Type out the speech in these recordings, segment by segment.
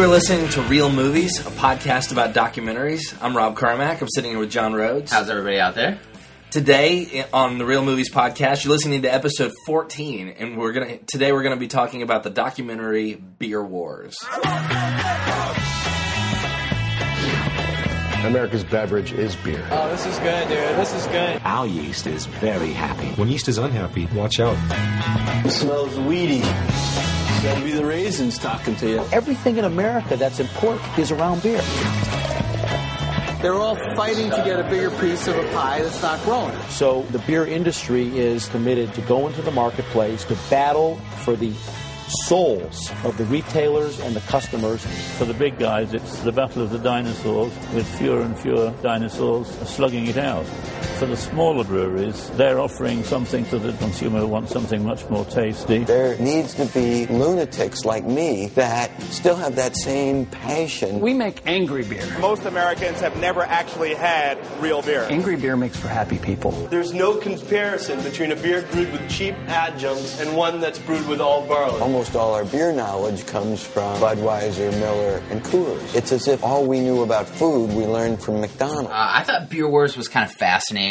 You are listening to Real Movies, a podcast about documentaries. I'm Rob Carmack. I'm sitting here with John Rhodes. How's everybody out there? Today on the Real Movies podcast, you're listening to episode 14, and we're gonna today we're gonna be talking about the documentary Beer Wars. America's beverage is beer. Oh, this is good, dude. This is good. Our yeast is very happy. When yeast is unhappy, watch out. It smells weedy. That'd be the raisins talking to you. Everything in America that's important is around beer. They're all fighting to get a bigger piece of a pie that's not growing. So the beer industry is committed to go into the marketplace to battle for the souls of the retailers and the customers. For the big guys, it's the battle of the dinosaurs, with fewer and fewer dinosaurs slugging it out. For the smaller breweries, they're offering something to the consumer who wants something much more tasty. There needs to be lunatics like me that still have that same passion. We make angry beer. Most Americans have never actually had real beer. Angry beer makes for happy people. There's no comparison between a beer brewed with cheap adjuncts and one that's brewed with all barley. Almost all our beer knowledge comes from Budweiser, Miller, and Coors. It's as if all we knew about food we learned from McDonald's. Uh, I thought Beer Wars was kind of fascinating.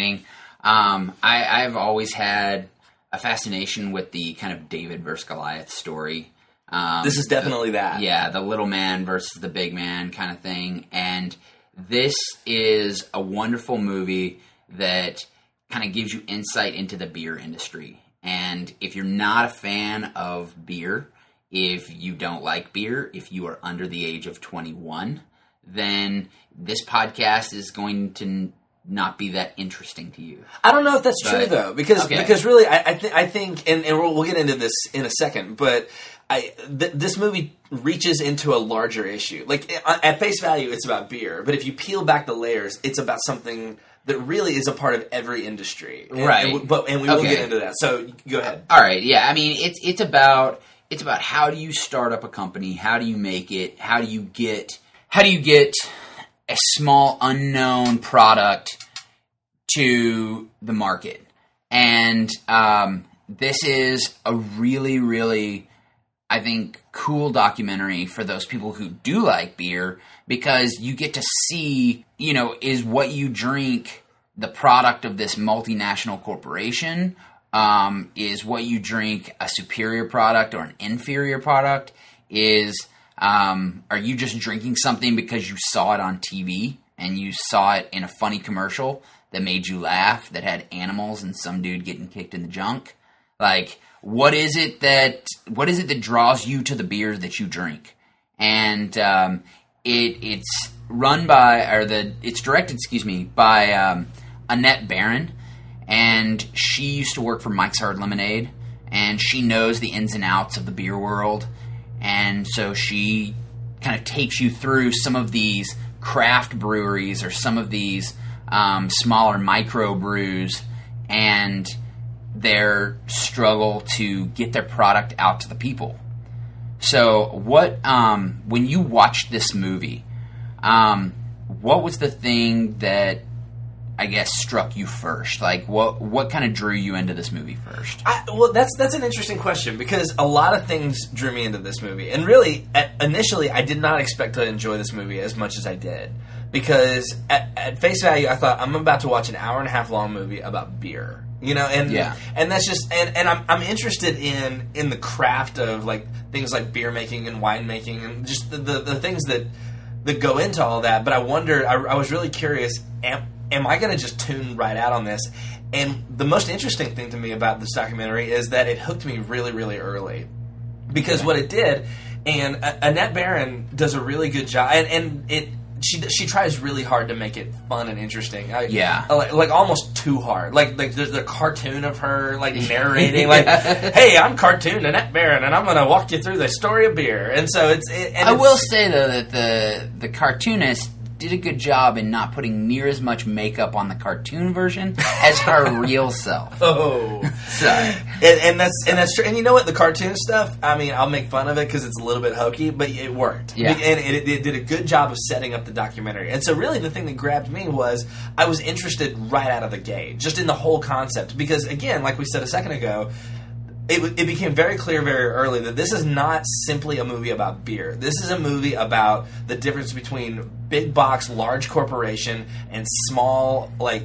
Um, I, I've always had a fascination with the kind of David versus Goliath story. Um, This is definitely that. Yeah, the little man versus the big man kind of thing. And this is a wonderful movie that kind of gives you insight into the beer industry. And if you're not a fan of beer, if you don't like beer, if you are under the age of 21, then this podcast is going to not be that interesting to you. I don't know if that's true though, because okay. because really, I I, th- I think, and, and we'll, we'll get into this in a second, but I th- this movie reaches into a larger issue. Like at face value, it's about beer, but if you peel back the layers, it's about something that really is a part of every industry, And- Right. And, we- but and we will Okay. get into that. So go ahead. Uh, all right, yeah. I mean, it's it's about it's about how do you start up a company? How do you make it? How do you get how do you get a small unknown product to the market? And um, this is a really, really, I think, cool documentary for those people who do like beer because you get to see, you know, is what you drink the product of this multinational corporation? Um, is what you drink a superior product or an inferior product? Is um, are you just drinking something because you saw it on TV and you saw it in a funny commercial that made you laugh that had animals and some dude getting kicked in the junk? Like, what is it that what is it that draws you to the beers that you drink? And um, it it's run by or the it's directed, excuse me, by um, Annette Baron, and she used to work for Mike's Hard Lemonade, and she knows the ins and outs of the beer world, and so she kind of takes you through some of these craft breweries or some of these um, smaller micro brews and their struggle to get their product out to the people. So, what um, when you watched this movie, um, what was the thing that I guess struck you first? Like, what what kind of drew you into this movie first? I, well, that's that's an interesting question because a lot of things drew me into this movie, and really, initially, I did not expect to enjoy this movie as much as I did because at, at face value, I thought I'm about to watch an hour and a half long movie about beer, you know, and Yeah. and that's just and, and I'm I'm interested in in the craft of like things like beer making and wine making and just the the, the things that that go into all that. But I wondered, I, I was really curious. Am, am I going to just tune right out on this? And the most interesting thing to me about this documentary is that it hooked me really, really early because what it did, and uh, Annette Baron does a really good job, and, and it. She, she tries really hard to make it fun and interesting. I, Yeah. like, like almost too hard. Like like there's the cartoon of her like narrating, like, "Hey, I'm cartoon Annette Baron, and I'm going to walk you through the story of beer." And so it's. It, and I it's- will say though that the the cartoonist did a good job in not putting near as much makeup on the cartoon version as her real self. Oh, Sorry. and, and that's and that's true. And you know what? The cartoon stuff. I mean, I'll make fun of it because it's a little bit hokey, but it worked. Yeah. and it, it did a good job of setting up the documentary. And so, really, the thing that grabbed me was I was interested right out of the gate, just in the whole concept. Because again, like we said a second ago, it, it became very clear very early that this is not simply a movie about beer. This is a movie about the difference between big box, large corporation, and small, like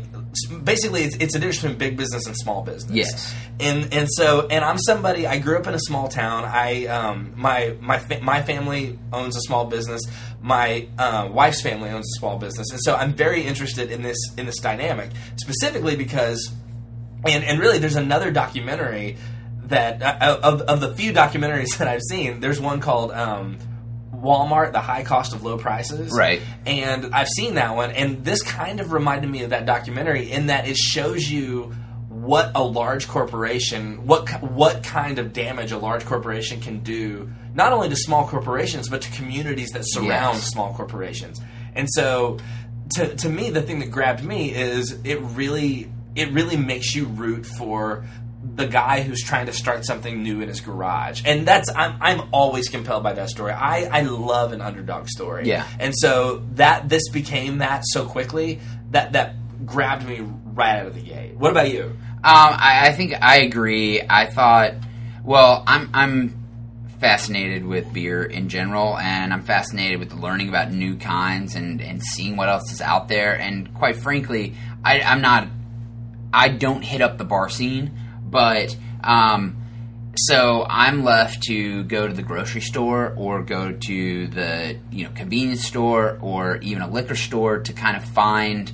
basically, it's, it's a difference between big business and small business. Yes. and and so and I'm somebody. I grew up in a small town. I um my my fa- my family owns a small business. My uh, wife's family owns a small business, and so I'm very interested in this in this dynamic specifically because and and really there's another documentary that uh, of of the few documentaries that I've seen. There's one called. Um, Walmart, the high cost of low prices. Right. And I've seen that one, and this kind of reminded me of that documentary in that it shows you what a large corporation, what what kind of damage a large corporation can do, not only to small corporations but to communities that surround Yes. small corporations. And so, to to me, the thing that grabbed me is it really it really makes you root for the guy who's trying to start something new in his garage, and that's I'm I'm always compelled by that story. I I love an underdog story. Yeah. and so that this became that so quickly that that grabbed me right out of the gate. What about you? Um, I, I think I agree. I thought, well, I'm I'm fascinated with beer in general, and I'm fascinated with learning about new kinds and and seeing what else is out there. And quite frankly, I, I'm not, I don't hit up the bar scene, but um, so I'm left to go to the grocery store or go to the you know convenience store or even a liquor store to kind of find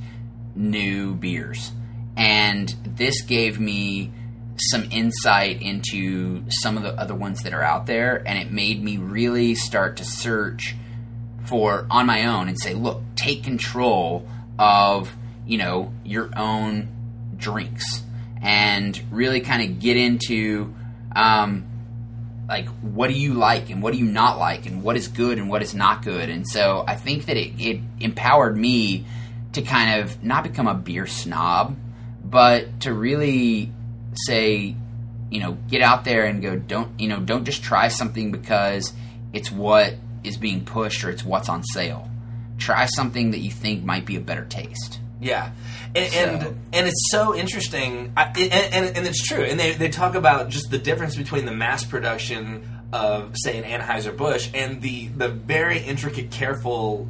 new beers. And this gave me some insight into some of the other ones that are out there and it made me really start to search for on my own and say, look, take control of, you know, your own drinks and really kind of get into um, like what do you like and what do you not like and what is good and what is not good? And so i think that it, it empowered me to kind of not become a beer snob but to really say you know get out there and go don't you know don't just try something because it's what is being pushed or it's what's on sale. Try something that you think might be a better taste Yeah, and So- and, and it's so interesting, I, and, and and it's true. And they they talk about just the difference between the mass production of say an Anheuser Busch and the the very intricate, careful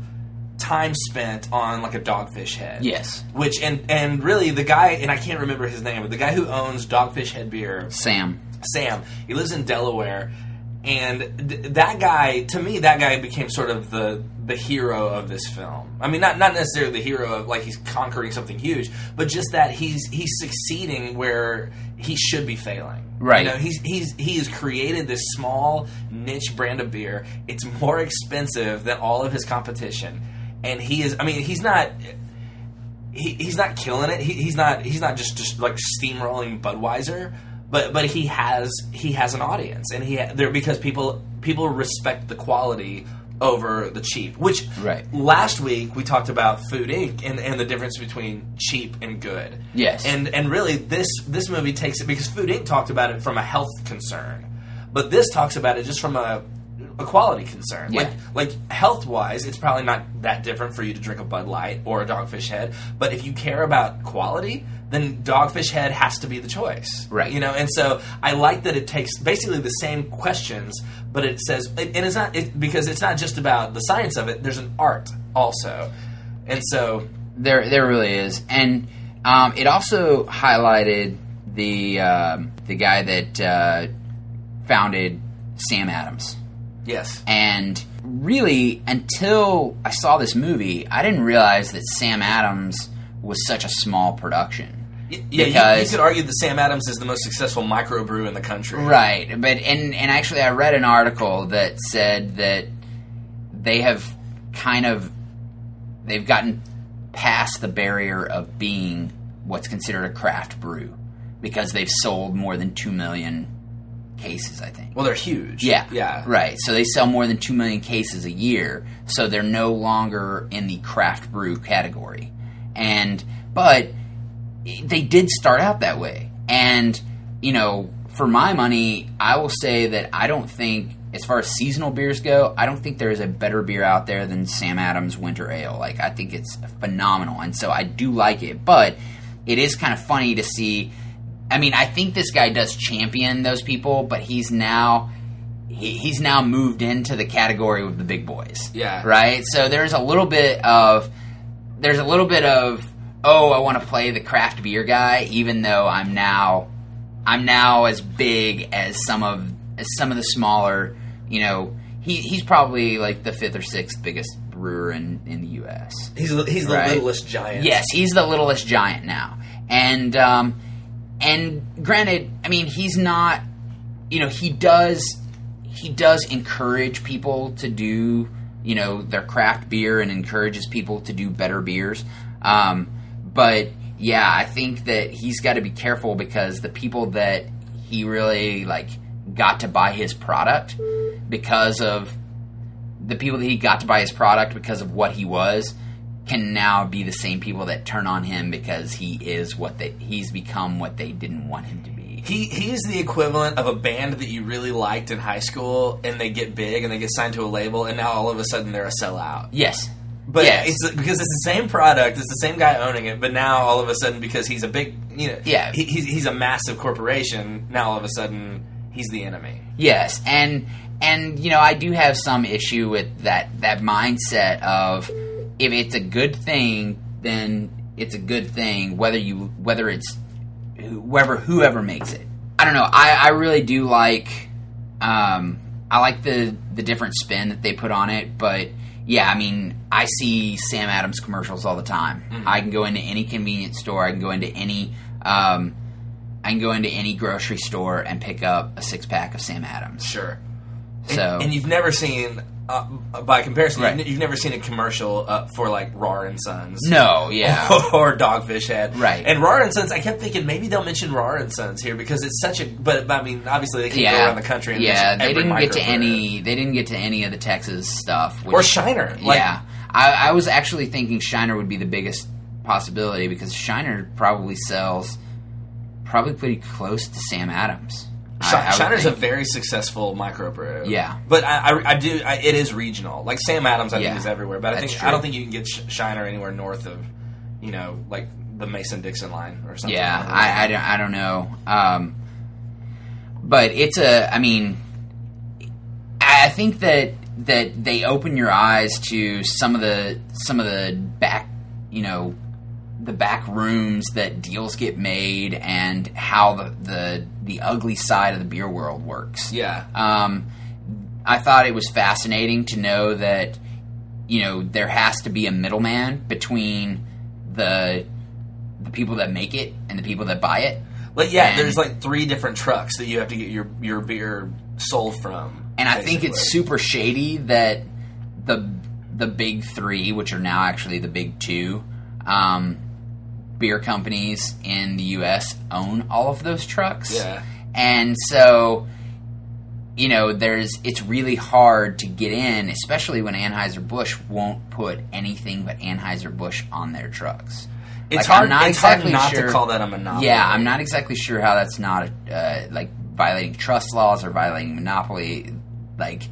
time spent on like a Dogfish Head. Yes. which and and really the guy and I can't remember his name, but the guy who owns Dogfish Head beer, sam Sam. He lives in Delaware, and th- that guy, to me, that guy became sort of the the hero of this film. I mean, not not necessarily the hero of like he's conquering something huge, but just that he's he's succeeding where he should be failing. Right. You know, he's he's he has created this small niche brand of beer. It's more expensive than all of his competition, and he is. I mean, he's not he, he's not killing it. He, he's not he's not just just like steamrolling Budweiser, but but he has he has an audience, and he there because people people respect the quality over the cheap. Which Right. last week we talked about Food Inc. and, and the difference between cheap and good. Yes. and and really this this movie takes it because Food Inc. talked about it from a health concern, but this talks about it just from a a quality concern. Yeah. Like like health wise, it's probably not that different for you to drink a Bud Light or a Dogfish Head. But if you care about quality, then Dogfish Head has to be the choice, Right. You know, and so I like that it takes basically the same questions, but it says, and it's not it, because it's not just about the science of it. There's an art also, and so There, there really is, and um, it also highlighted the um, the guy that uh, founded Sam Adams. yes, And really, until I saw this movie, I didn't realize that Sam Adams was such a small production. Yeah, you, you could argue that Sam Adams is the most successful microbrew in the country, Right, but and and actually, I read an article that said that they have kind of they've gotten past the barrier of being what's considered a craft brew because they've sold more than two million cases. I think. Well, they're huge. Yeah, yeah, right. So they sell more than two million cases a year, so they're no longer in the craft brew category. And but they did start out that way, and you know, for my money, I will say that I don't think, as far as seasonal beers go, I don't think there is a better beer out there than Sam Adams Winter Ale. Like I think it's phenomenal, and so I do like it, but it is kind of funny to see I mean, I think this guy does champion those people, but he's now he's now moved into the category of the big boys. Yeah. Right. So there's a little bit of there's a little bit of oh, I want to play the craft beer guy, even though I'm now I'm now as big as some of as some of the smaller. You know, he he's probably like the fifth or sixth biggest brewer in in the U.S. He's the- he's the littlest giant. Yes, he's the littlest giant now, and um, and granted, I mean, he's not. You know, he does he does encourage people to do you know their craft beer and encourages people to do better beers. Um, but yeah, I think that he's got to be careful because the people that he really like got to buy his product because of the people that he got to buy his product because of what he was can now be the same people that turn on him because he is what they he's become what they didn't want him to be. He he's the equivalent of a band that you really liked in high school, and they get big and they get signed to a label, and now all of a sudden they're a sellout. Yes. But Yes. it's because it's the same product, it's the same guy owning it, but now all of a sudden because he's a big, you know, Yeah. he, he's, he's a massive corporation. Now all of a sudden he's the enemy. Yes, and and you know I do have some issue with that that mindset of if it's a good thing, then it's a good thing whether you whether it's whoever whoever makes it. I don't know. I I really do like um I like the the different spin that they put on it, but yeah, I mean, I see Sam Adams commercials all the time. I can go into any convenience store, I can go into any um I can go into any grocery store and pick up a six pack of Sam Adams. Sure. So and, and you've never seen, uh, by comparison, Right. you've, you've never seen a commercial uh, for like Rahr and Sons. No, yeah. or Dogfish Head. Right. And Rahr and Sons, I kept thinking maybe they'll mention Rahr and Sons here because it's such a. But, I mean, obviously they can yeah, go around the country and yeah, they didn't get to any. They didn't get to any of the Texas stuff. Or Shiner, like- yeah, I, I was actually thinking Shiner would be the biggest possibility because Shiner probably sells probably pretty close to Sam Adams. Shi- I- I Shiner's a very successful microbrew. Yeah. but I, I, I do. I, it is regional. Like Sam Adams, I Yeah. think is everywhere. But I That's think true. I don't think you can get Sh- Shiner anywhere north of, you know, like the Mason Dixon line or something. Yeah, I, I, don't, I don't know. Um, but it's a, I mean, I I think that that they open your eyes to some of the some of the back, you know, the back rooms that deals get made and how the the, the ugly side of the beer world works. Yeah. Um, I thought it was fascinating to know that you know there has to be a middleman between the the people that make it and the people that buy it. But yeah, And- there's like three different trucks that you have to get your your beer sold from. And I think it's super shady that the the big three, which are now actually the big two, um, beer companies in the U.S. own all of those trucks. Yeah. and so you know, there's it's really hard to get in, especially when Anheuser Busch won't put anything but Anheuser Busch on their trucks. It's I'm hard- it's hard not to call that a monopoly. Yeah, I'm not exactly sure how that's not uh, like violating trust laws or violating monopoly. Like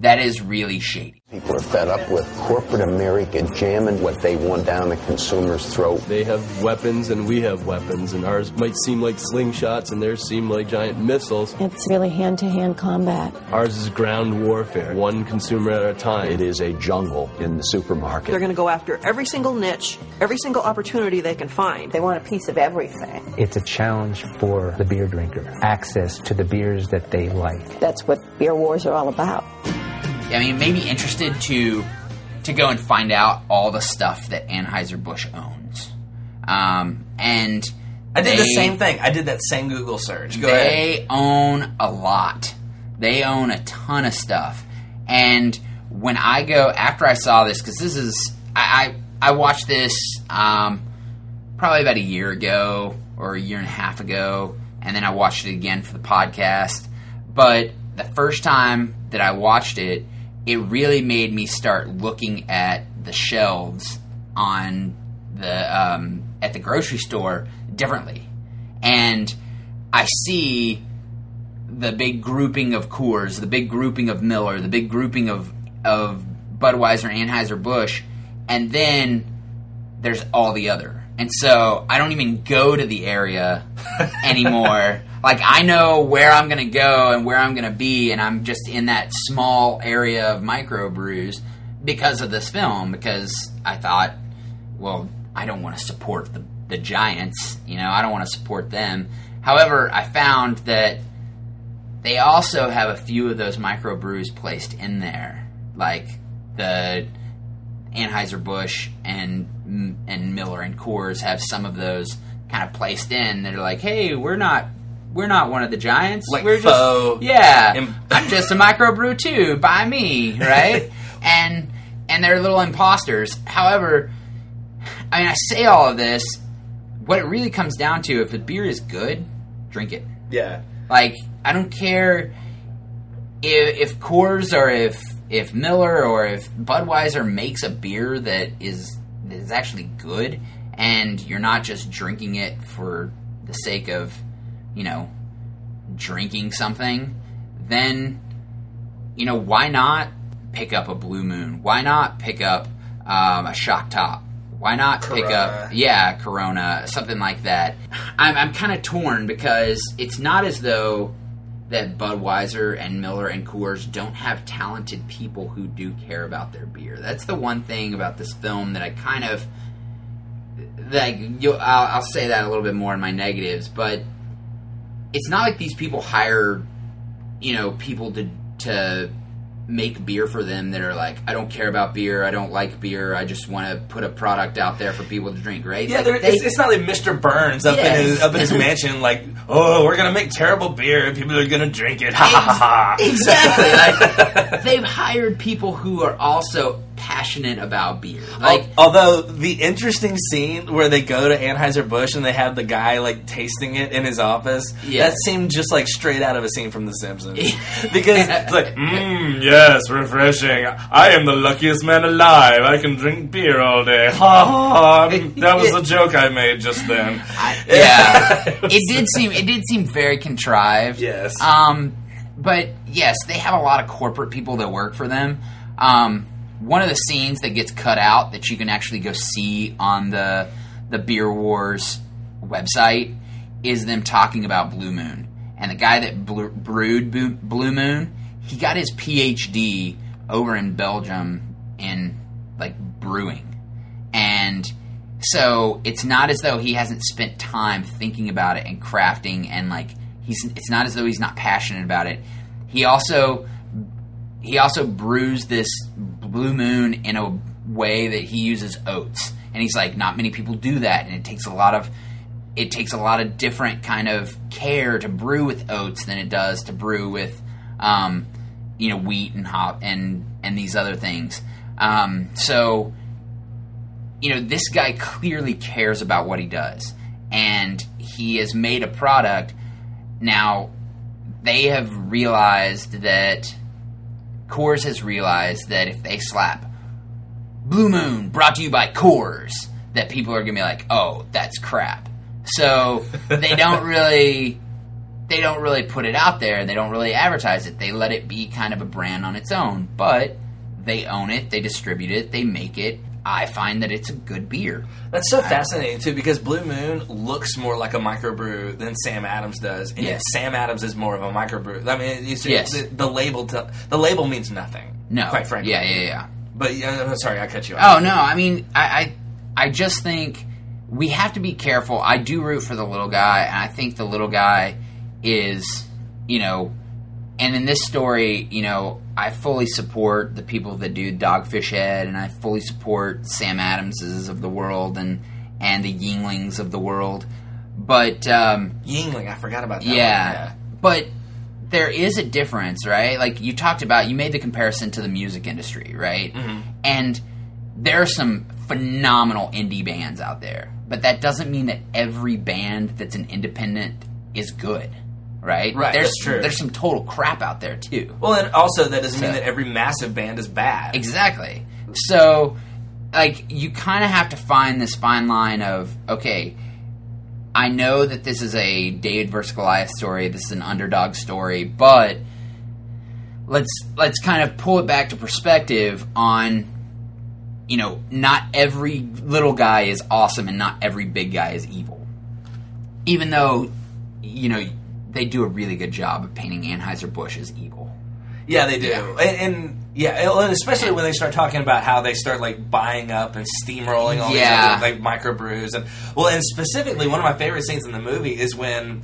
that is really shady. People are fed up with corporate America jamming what they want down the consumer's throat. They have weapons and we have weapons, and ours might seem like slingshots and theirs seem like giant missiles. It's really hand to hand combat. Ours is ground warfare, one consumer at a time. It is a jungle in the supermarket. They're going to go after every single niche, every single opportunity they can find. They want a piece of everything. It's a challenge for the beer drinker. Access to the beers that they like. That's what beer wars are all about. I mean, maybe interested to to go and find out all the stuff that Anheuser Busch owns. Um, and I did the same thing. I did that same Google search. Go ahead. they own a lot. They own a ton of stuff. And when I go after I saw this, because this is I, I I watched this um, probably about a year ago or a year and a half ago, and then I watched it again for the podcast. But the first time that I watched it, it really made me start looking at the shelves on the um, at the grocery store differently, and I see the big grouping of Coors, the big grouping of Miller, the big grouping of of Budweiser, and Anheuser Busch, and then there's all the other. and so I don't even go to the area anymore. Like I know where I'm going to go and where I'm going to be, and I'm just in that small area of microbrews because of this film. Because I thought, well, I don't want to support the the giants. You know, I don't want to support them. However, I found that they also have a few of those microbrews placed in there, like the Anheuser Busch and and Miller and Coors have some of those kind of placed in. They're like, hey, we're not we're not one of the giants. Like we're just yeah, im- I'm just a microbrew too. By me, right? and and they're little imposters. However, I mean, I say all of this. What it really comes down to, if a beer is good, drink it. Yeah. Like I don't care if, if Coors or if if Miller or if Budweiser makes a beer that is that is actually good, and you're not just drinking it for the sake of you know drinking something, then you know why not pick up a Blue Moon? Why not pick up um, a Shock Top? Why not pick up, yeah, Corona, something like that? I'm, I'm kind of torn because it's not as though that Budweiser and Miller and Coors don't have talented people who do care about their beer. That's the one thing about this film that I kind of like. You'll, I'll, I'll say that a little bit more in my negatives, but it's not like these people hire, you know, people to to make beer for them that are like, I don't care about beer, I don't like beer, I just want to put a product out there for people to drink, right? Yeah, Like, they- it's, it's not like Mr. Burns up in his up in his mansion, like, oh, we're gonna make terrible beer and people are gonna drink it. Ha ha ha! exactly. Like they've hired people who are also passionate about beer. Like although the interesting scene where they go to Anheuser Busch and they have the guy like tasting it in his office, Yeah. that seemed just like straight out of a scene from The Simpsons. because it's like, mmm, yes, refreshing. I am the luckiest man alive. I can drink beer all day. Ha ha! That was a joke I made just then. yeah, it did seem it did seem very contrived. Yes. Um, but yes, they have a lot of corporate people that work for them. Um, one of the scenes that gets cut out that you can actually go see on the the Beer Wars website is them talking about Blue Moon. And the guy that brewed Blue Moon, he got his PhD over in Belgium in like brewing. And so it's not as though he hasn't spent time thinking about it and crafting and like he's it's not as though he's not passionate about it. He also he also brews this blue moon in a way that he uses oats. And he's like not many people do that and it takes a lot of it takes a lot of different kind of care to brew with oats than it does to brew with um, you know wheat and hop and and these other things. Um, so you know, this guy clearly cares about what he does. And he has made a product. Now, they have realized that, Coors has realized that if they slap Blue Moon brought to you by Coors, that people are going to be like, oh, that's crap. So they don't really. They don't really put it out there. They don't really advertise it. They let it be kind of a brand on its own. But they own it. They distribute it. They make it. I find that it's a good beer. That's so fascinating too, because Blue Moon looks more like a microbrew than Sam Adams does, and yet Yes. Sam Adams is more of a microbrew. I mean, see, Yes. the, the label t- the label means nothing. No, quite frankly. Yeah, yeah, yeah. But yeah, sorry, I cut you off. Oh no, I mean, I, I, I just think we have to be careful. I do root for the little guy, and I think the little guy is, you know, and in this story, you know, I fully support the people that do Dogfish Head, and I fully support Sam Adamses of the world and and the Yuenglings of the world. But um, Yuengling, I forgot about that. yeah, one, but there is a difference, right? Like you talked about, you made the comparison to the music industry, right? Mhm. And there are some phenomenal indie bands out there, but that doesn't mean that every band that's an independent is good, right? Right, There's that's true. there's some total crap out there too. Well, and also that doesn't mean that every massive band is bad. Exactly. So, like, you kind of have to find this fine line of okay. I know that this is a David versus Goliath story. This is an underdog story, but let's let's kind of pull it back to perspective on you know, not every little guy is awesome and not every big guy is evil. Even though, you know, they do a really good job of painting Anheuser-Busch as evil. Yeah, they do, And, and yeah, and especially when they start talking about how they start like buying up and steamrolling all Yeah. these other, like microbrews, and well, and specifically one of my favorite scenes in the movie is when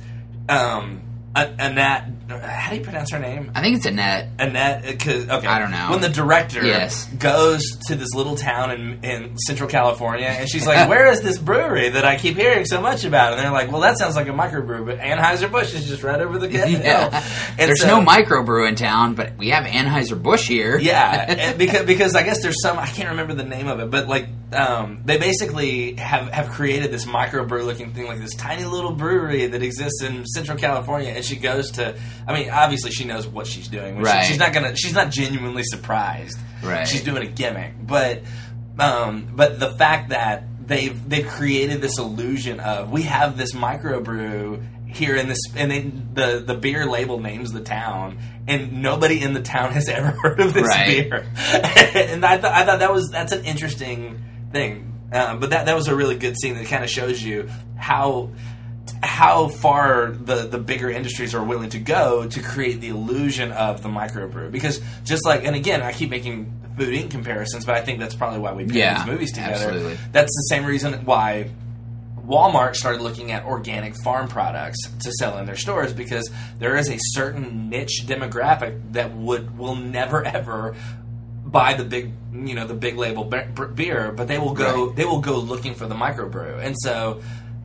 um, Annette, how do you pronounce her name? I think it's Annette. Annette, uh, because okay, I don't know. When the director Yes. goes to this little town in, in Central California, and she's like, "Where is this brewery that I keep hearing so much about?" And they're like, "Well, that sounds like a microbrew, but Anheuser Busch is just right over the hill." Yeah. There's so- no microbrew in town, but we have Anheuser-Busch here. yeah, because because I guess there's some I can't remember the name of it, but like um, they basically have have created this microbrew looking thing, like this tiny little brewery that exists in Central California, and she goes to. I mean, obviously she knows what she's doing. She- Right. she's not gonna. She's not genuinely surprised. Right. She's doing a gimmick, but um, but the fact that they've they've created this illusion of we have this microbrew here in this and they, the the beer label names the town and nobody in the town has ever heard of this Right. beer and I thought I thought that was that's an interesting thing um, but that that was a really good scene that kind of shows you how how far the the bigger industries are willing to go to create the illusion of the microbrew because just like and again I keep making food Inc. comparisons but I think that's probably why we put Yeah, these movies together absolutely. that's the same reason why Walmart started looking at organic farm products to sell in their stores because there is a certain niche demographic that would will never ever buy the big you know the big label beer but they will go they will go looking for the microbrew and so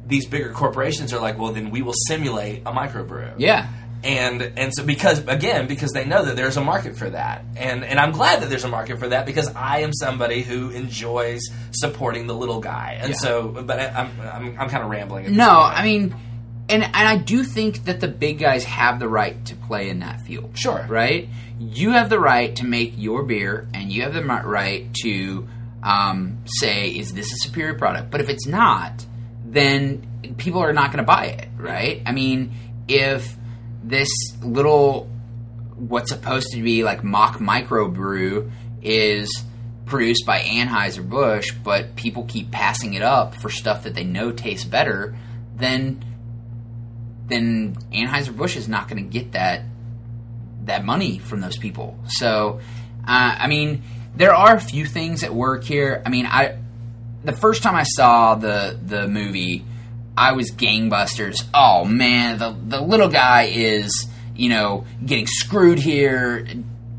these bigger corporations are like well then we will simulate a microbrew Yeah. and and so because again because they know that there's a market for that and and I'm glad that there's a market for that because I am somebody who enjoys supporting the little guy and Yeah. so but I, I'm I'm, I'm kind of rambling No, point. I mean, and and I do think that the big guys have the right to play in that field. Sure. right? You have the right to make your beer, and you have the right to um, say, "Is this a superior product?" But if it's not, then people are not going to buy it, right? I mean, if this little what's supposed to be like mock microbrew is produced by Anheuser-Busch, but people keep passing it up for stuff that they know tastes better, then then Anheuser-Busch is not going to get that that money from those people. So, uh, I mean, there are a few things at work here. I mean, I the first time I saw the the movie, I was gangbusters. Oh man, the the little guy is you know getting screwed here.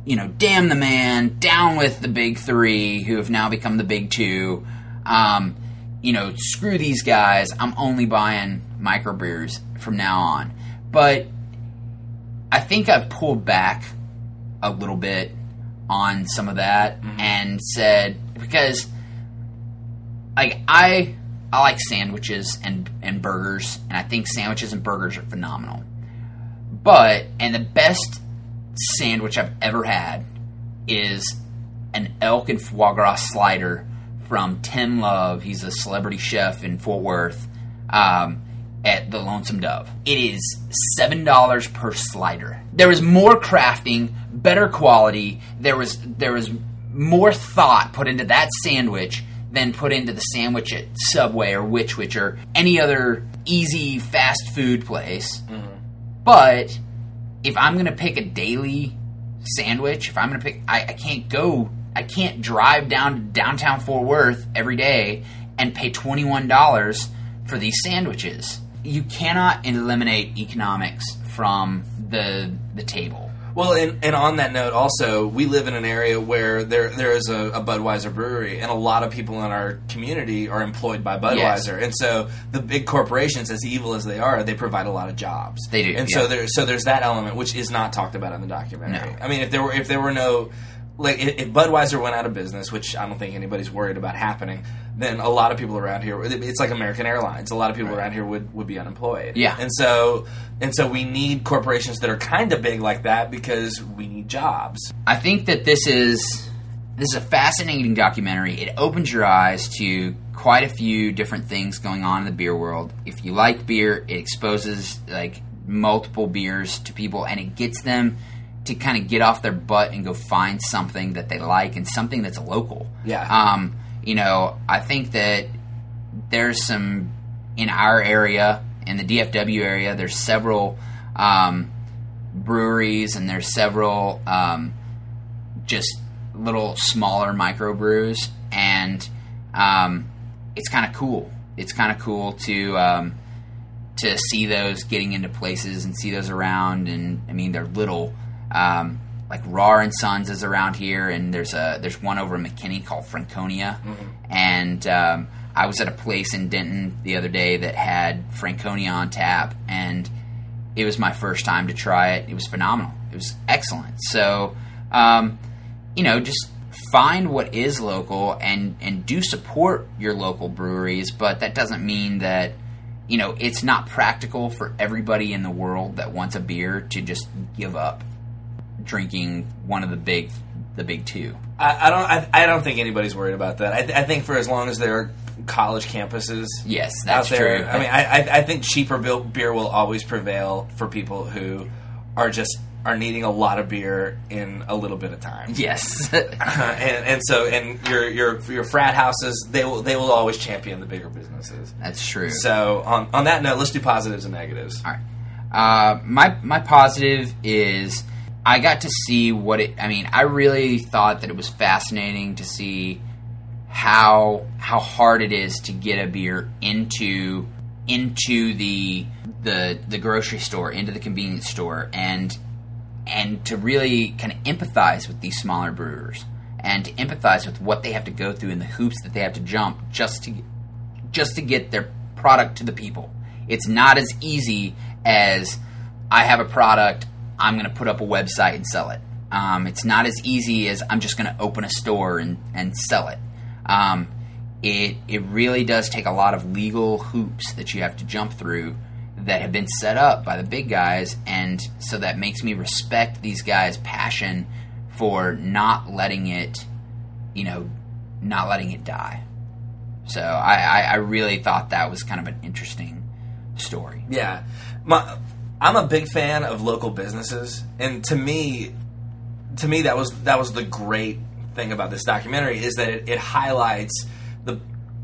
You know, damn the man, down with the big three who have now become the big two. Um, you know, screw these guys. I'm only buying microbrews from now on. But I think I've pulled back a little bit on some of that and said because like I I like sandwiches and and burgers and I think sandwiches and burgers are phenomenal. But and the best sandwich I've ever had is an elk and foie gras slider from Tim Love. He's a celebrity chef in Fort Worth um, at the Lonesome Dove. It is seven dollars per slider. There was more crafting, better quality. There was there was more thought put into that sandwich than put into the sandwich at Subway or Which Wich or any other easy fast food place. Mm-hmm. But if I'm gonna pick a daily sandwich, if I'm gonna pick, I, I can't go, I can't drive down to downtown Fort Worth every day and pay twenty one dollars for these sandwiches. You cannot eliminate economics from the the table. Well, and, and on that note, also, we live in an area where there there is a, a Budweiser brewery, and a lot of people in our community are employed by Budweiser. Yes. And so the big corporations, as evil as they are, they provide a lot of jobs. They do, And yeah. so there so there's that element which is not talked about in the documentary. I mean, if there were if there were no like if if Budweiser went out of business, which I don't think anybody's worried about happening, then a lot of people around here it's like American Airlines. A lot of people around here would, would be unemployed. Yeah. And so and so we need corporations that are kind of big like that because we need jobs. I think that this is this is a fascinating documentary. It opens your eyes to quite a few different things going on in the beer world. If you like beer, it exposes like multiple beers to people and it gets them to kind of get off their butt and go find something that they like and something that's local. Yeah. Um, you know, I think that there's some in our area, in the DFW area, there's several um, breweries and there's several um, just little smaller microbrews, and um, it's kind of cool. It's kind of cool to um, to see those getting into places and see those around. And I mean, they're little. Um, like Rahr and Sons is around here, and there's a there's one over in McKinney called Franconia, and um, I was at a place in Denton the other day that had Franconia on tap, and it was my first time to try it. It was phenomenal. It was excellent. So, um, you know, just find what is local and and do support your local breweries, but that doesn't mean that you know it's not practical for everybody in the world that wants a beer to just give up drinking one of the big the big two. I, I don't. I, I don't think anybody's worried about that. I, th- I think for as long as there are college campuses, yes, that's there. true. I mean, I, I, think cheaper beer will always prevail for people who are just are needing a lot of beer in a little bit of time. Yes, and, and so and your your your frat houses they will they will always champion the bigger businesses. That's true. So on on that note, let's do positives and negatives. All right. Uh, my my positive is I got to see what it. I mean, I really thought that it was fascinating to see how how hard it is to get a beer into into the the the grocery store, into the convenience store, and and to really kind of empathize with these smaller brewers and to empathize with what they have to go through and the hoops that they have to jump just to just to get their product to the people. It's not as easy as I have a product, I'm going to put up a website and sell it. Um, it's not as easy as I'm just going to open a store and, and sell it. Um, it it really does take a lot of legal hoops that you have to jump through that have been set up by the big guys, and so that makes me respect these guys' passion for not letting it, you know, not letting it die. So I, I, I really thought that was kind of an interesting story. Yeah, my, I'm a big fan of local businesses, and to me, to me that was that was the great thing about this documentary is that it, it highlights the,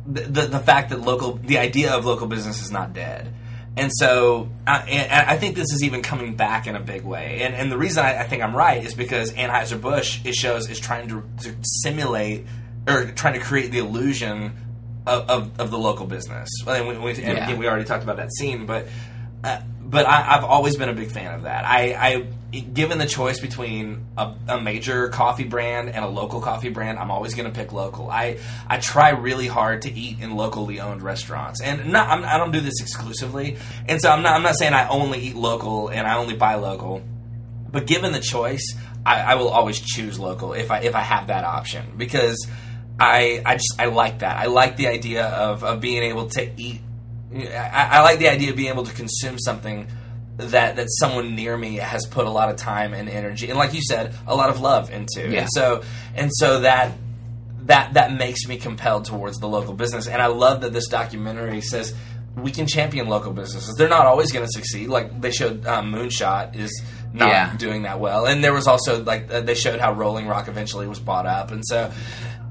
the the fact that local the idea of local business is not dead. And so, I, and I think this is even coming back in a big way. And, and the reason I, I think I'm right is because Anheuser Busch it shows is trying to, to simulate or trying to create the illusion of, of, of the local business. And, we, we, and Yeah. again, we already talked about that scene, but uh, but I, I've always been a big fan of that. I, I given the choice between a, a major coffee brand and a local coffee brand, I'm always going to pick local. I I try really hard to eat in locally owned restaurants, and not I'm, I don't do this exclusively. And so I'm not I'm not saying I only eat local and I only buy local, but given the choice, I, I will always choose local if I if I have that option because I I just I like that. I like the idea of of being able to eat. I, I like the idea of being able to consume something that that someone near me has put a lot of time and energy and like you said a lot of love into. Yeah. and so and so that that that makes me compelled towards the local business. And i love that this documentary says we can champion local businesses. They're not always going to succeed. Like they showed um, moonshot is not Yeah. doing that well. And there was also like uh, they showed how rolling rock eventually was bought up. And so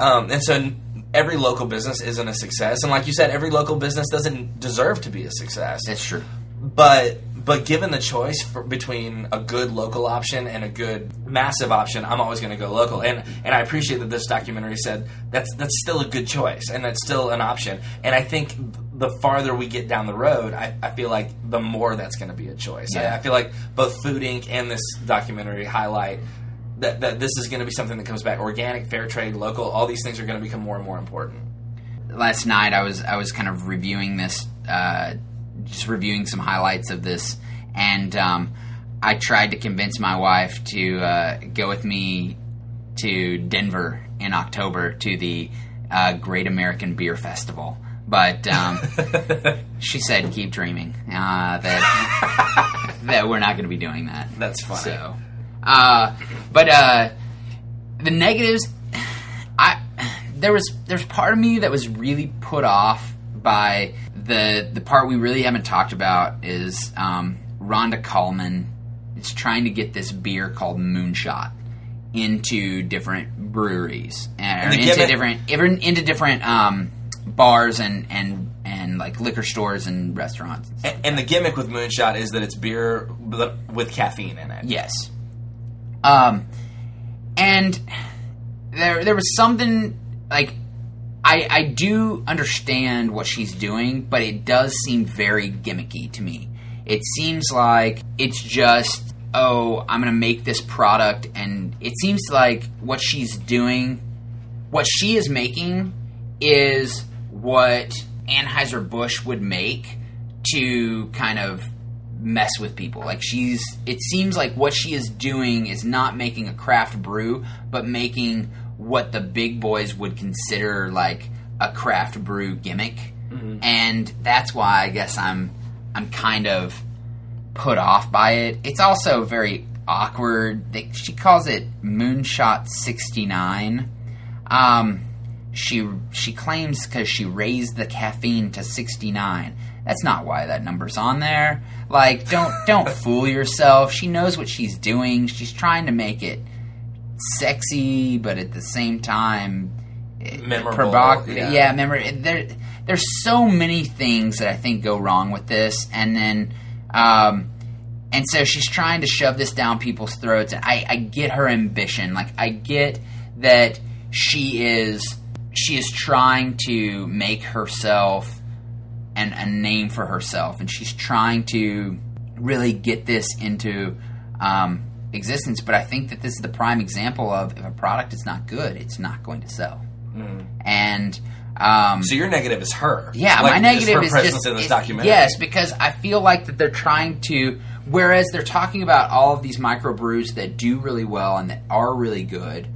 um, and so every local business isn't a success and like you said every local business doesn't deserve to be a success That's true. but but given the choice for, between a good local option and a good massive option, I'm always going to go local. And and I appreciate that this documentary said that's that's still a good choice and that's still an option. And I think the farther we get down the road, I, I feel like the more that's going to be a choice. I, Yeah. I feel like both Food Inc. and this documentary highlight. That, that this is going to be something that comes back organic, fair trade, local. All these things are going to become more and more important. last night I was I was kind of reviewing this, uh, just reviewing some highlights of this, and um, I tried to convince my wife to uh, go with me to Denver in October to the uh, Great American Beer Festival. But um, she said, "Keep dreaming." Uh, that that we're not going to be doing that. That's fine. So, uh, but uh, the negatives, I there was there's part of me that was really put off by the the part we really haven't talked about is um, Rhonda Kallman is trying to get this beer called Moonshot into different breweries and, And into different even into different um, bars and and and like liquor stores and restaurants. And, and the gimmick with Moonshot is that it's beer with caffeine in it. Yes. Um, and there there was something like I I do understand what she's doing, but it does seem very gimmicky to me. It seems like it's just oh I'm gonna make this product, and it seems like what she's doing, what she is making, is what Anheuser Busch would make to kind of mess with people. Like she's it seems like what she is doing is not making a craft brew, but making what the big boys would consider like a craft brew gimmick. Mhm. And that's why I guess I'm I'm kind of put off by it. It's also very awkward. They, she calls it Moonshot 69. Um she she claims cuz she raised the caffeine to 69. That's not why that number's on there. Like, don't don't fool yourself. She knows what she's doing. She's trying to make it sexy, but at the same time, eh, Memorable, provoc- yeah. yeah, memor- There, there's so many things that I think go wrong with this, and then, um, and so she's trying to shove this down people's throats. And I, I get her ambition. Like, I get that she is she is trying to make herself and a name for herself, and she's trying to really get this into um, existence. But I think that this is the prime example of if a product is not good, it's not going to sell. And um, So your negative is her. yeah, Like, my negative her is presence just in this is- documentary. Yes, because I feel like that they're trying to. Whereas they're talking about all of these microbrews that do really well and that are really good,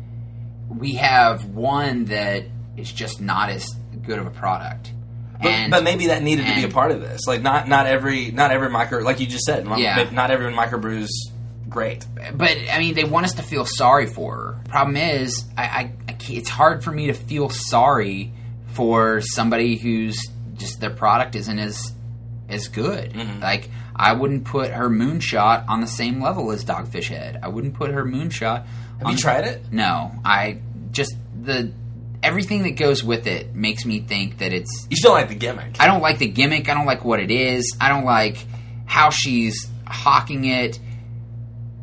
we have one that is just not as good of a product. But, And- but maybe that needed to be a part of this. Like not not every not every micro like you just said. not- Yeah. Not every microbrew's great. But I mean, they want us to feel sorry for her. Problem is, I, I, I it's hard for me to feel sorry for somebody who's just their product isn't as as good. Mm-hmm. Like I wouldn't put her moonshot on the same level as Dogfish Head. I wouldn't put her moonshot. Have on- you tried it? No, I just the everything that goes with it makes me think that it's You still like the gimmick. I don't like the gimmick. I don't like what it is. I don't like how she's hawking it.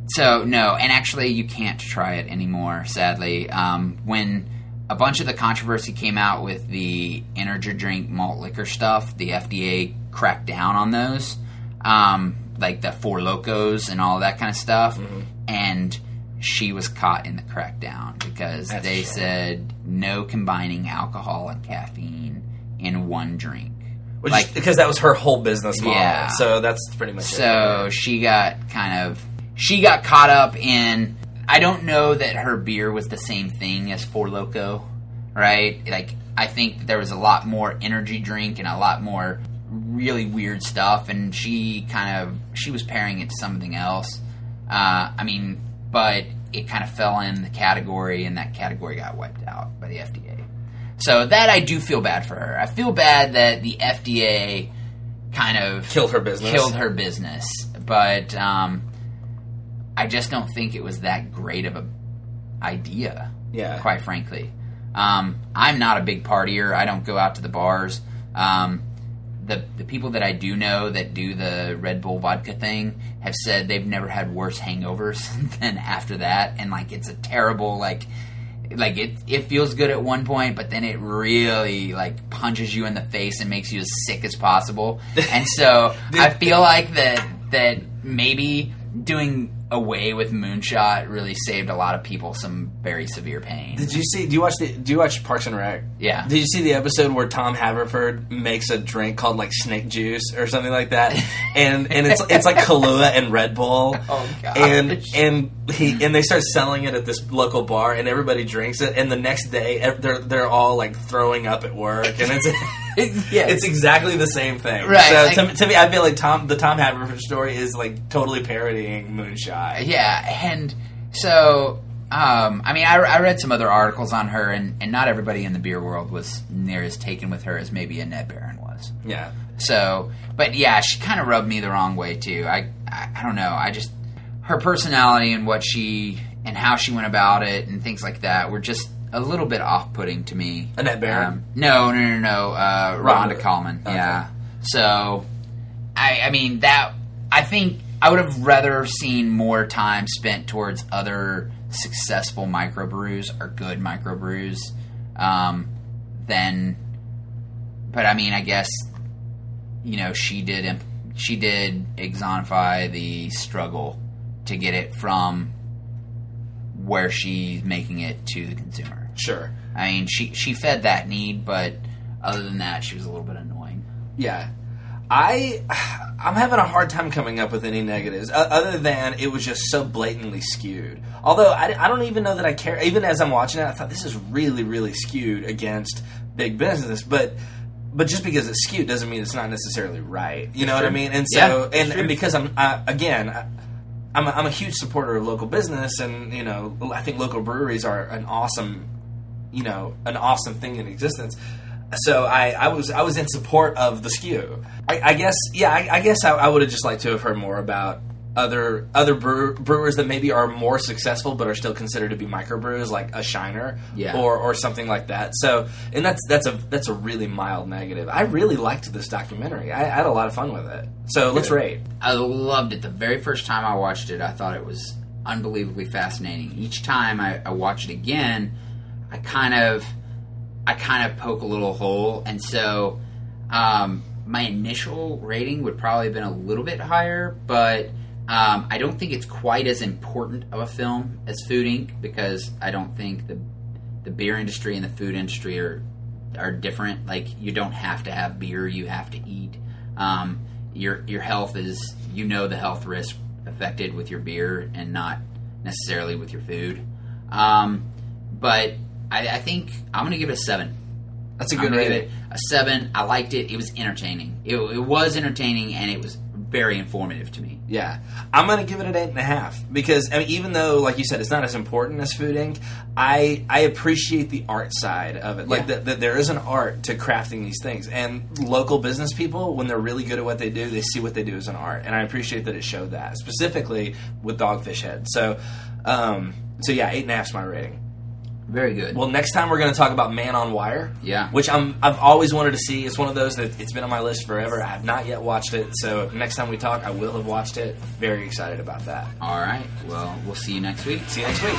So no, and actually, you can't try it anymore. Sadly, um, when a bunch of the controversy came out with the energy drink malt liquor stuff, the FDA cracked down on those, um, like the Four Lokos and all that kind of stuff, and she was caught in the crackdown because That's they said no combining alcohol and caffeine in one drink. Which like is, because that was her whole business model. Yeah. So that's pretty much it. so she got kind of she got caught up in I don't know that her beer was the same thing as Four Loko, right? Like I think there was a lot more energy drink and a lot more really weird stuff and she kind of she was pairing it to something else. Uh, I mean, but it kind of fell in the category and that category got wiped out by the FDA. So that I do feel bad for her. I feel bad that the FDA kind of Killed her business. Killed her business, but um, I just don't think it was that great of a idea. Yeah. quite frankly, um, I'm not a big partier. I don't go out to the bars. Um, the the people that I do know that do the Red Bull vodka thing have said they've never had worse hangovers than after that, and like it's a terrible like like it it feels good at one point, but then it really like punches you in the face and makes you as sick as possible. And so I feel like that that maybe doing away with moonshot really saved a lot of people some very severe pain. Did you see? Do you watch the? Do you watch Parks and Rec? Yeah. Did you see the episode where Tom Haverford makes a drink called like snake juice or something like that, and and it's it's like Kahlua and Red Bull. Oh, gosh. And and he and they start selling it at this local bar, and everybody drinks it, and the next day they're they're all like throwing up at work, and it's. Yes. It's exactly the same thing, Right, So like- to, to me, I feel like Tom, the Tom Haverford story is like totally parodying Moonshine. Yeah, and so um, I mean, I, I read some other articles on her, and, and not everybody in the beer world was near as taken with her as maybe Annette Ned Baron was. Yeah. So, but yeah, she kind of rubbed me the wrong way too. I, I I don't know. I just her personality and what she and how she went about it and things like that were just a little bit off-putting to me. Annette Baron? Um, no, no, no, no. Uh, Rhonda. Rhonda Kallman. Okay. Yeah. So, I, I mean that. I think I would have rather seen more time spent towards other successful microbrews or good microbrews um, than. But I mean, I guess you know she did. She did exonify the struggle to get it from where she's making it to the consumer. Sure. I mean, she she fed that need, but other than that, she was a little bit annoying. Yeah. I I'm having a hard time coming up with any negatives other than it was just so blatantly skewed. Although I, I don't even know that I care. Even as I'm watching it, I thought this is really really skewed against big business, but. But just because it's skewed doesn't mean it's not necessarily right. You know what I mean? And Yeah, so, and, sure. and because I'm I, again, I, I'm a, I'm a huge supporter of local business, and you know, I think local breweries are an awesome, you know, an awesome thing in existence. So I, I was I was in support of the skew. I, I guess yeah, I, I guess I, I would have just liked to have heard more about other other brew, brewers that maybe are more successful but are still considered to be microbrews, like a Shiner, Yeah. or or something like that. So and that's that's a that's a really mild negative. I really liked this documentary. I, I had a lot of fun with it. So let's rate. I loved it. The very first time I watched it, I thought it was unbelievably fascinating. Each time I, I watch it again, I kind of, I kind of poke a little hole, and so um, my initial rating would probably have been a little bit higher, but um, I don't think it's quite as important of a film as Food Inc. because I don't think the the beer industry and the food industry are are different. Like you don't have to have beer; you have to eat. Um, your your health is you know the health risk affected with your beer and not necessarily with your food. Um, but I, I think I'm going to give it a seven. That's a good gonna rating. it a seven. I liked it. It was entertaining. It, it was entertaining and it was very informative to me. Yeah, I'm gonna give it an eight and a half because I mean, even though, like you said, it's not as important as Food Inc., I I appreciate the art side of it. Like Yeah. that, that there is an art to crafting these things, and local business people, when they're really good at what they do, they see what they do as an art, and I appreciate that it showed that specifically with Dogfish Head. So, um, so yeah, eight and a half is my rating. Very good. Well, next time we're going to talk about Man on Wire. Yeah. Which I'm I've always wanted to see. It's one of those that it's been on my list forever. I have not yet watched it. So next time we talk, I will have watched it. Very excited about that. All right. Well, we'll see you next week. See you next week.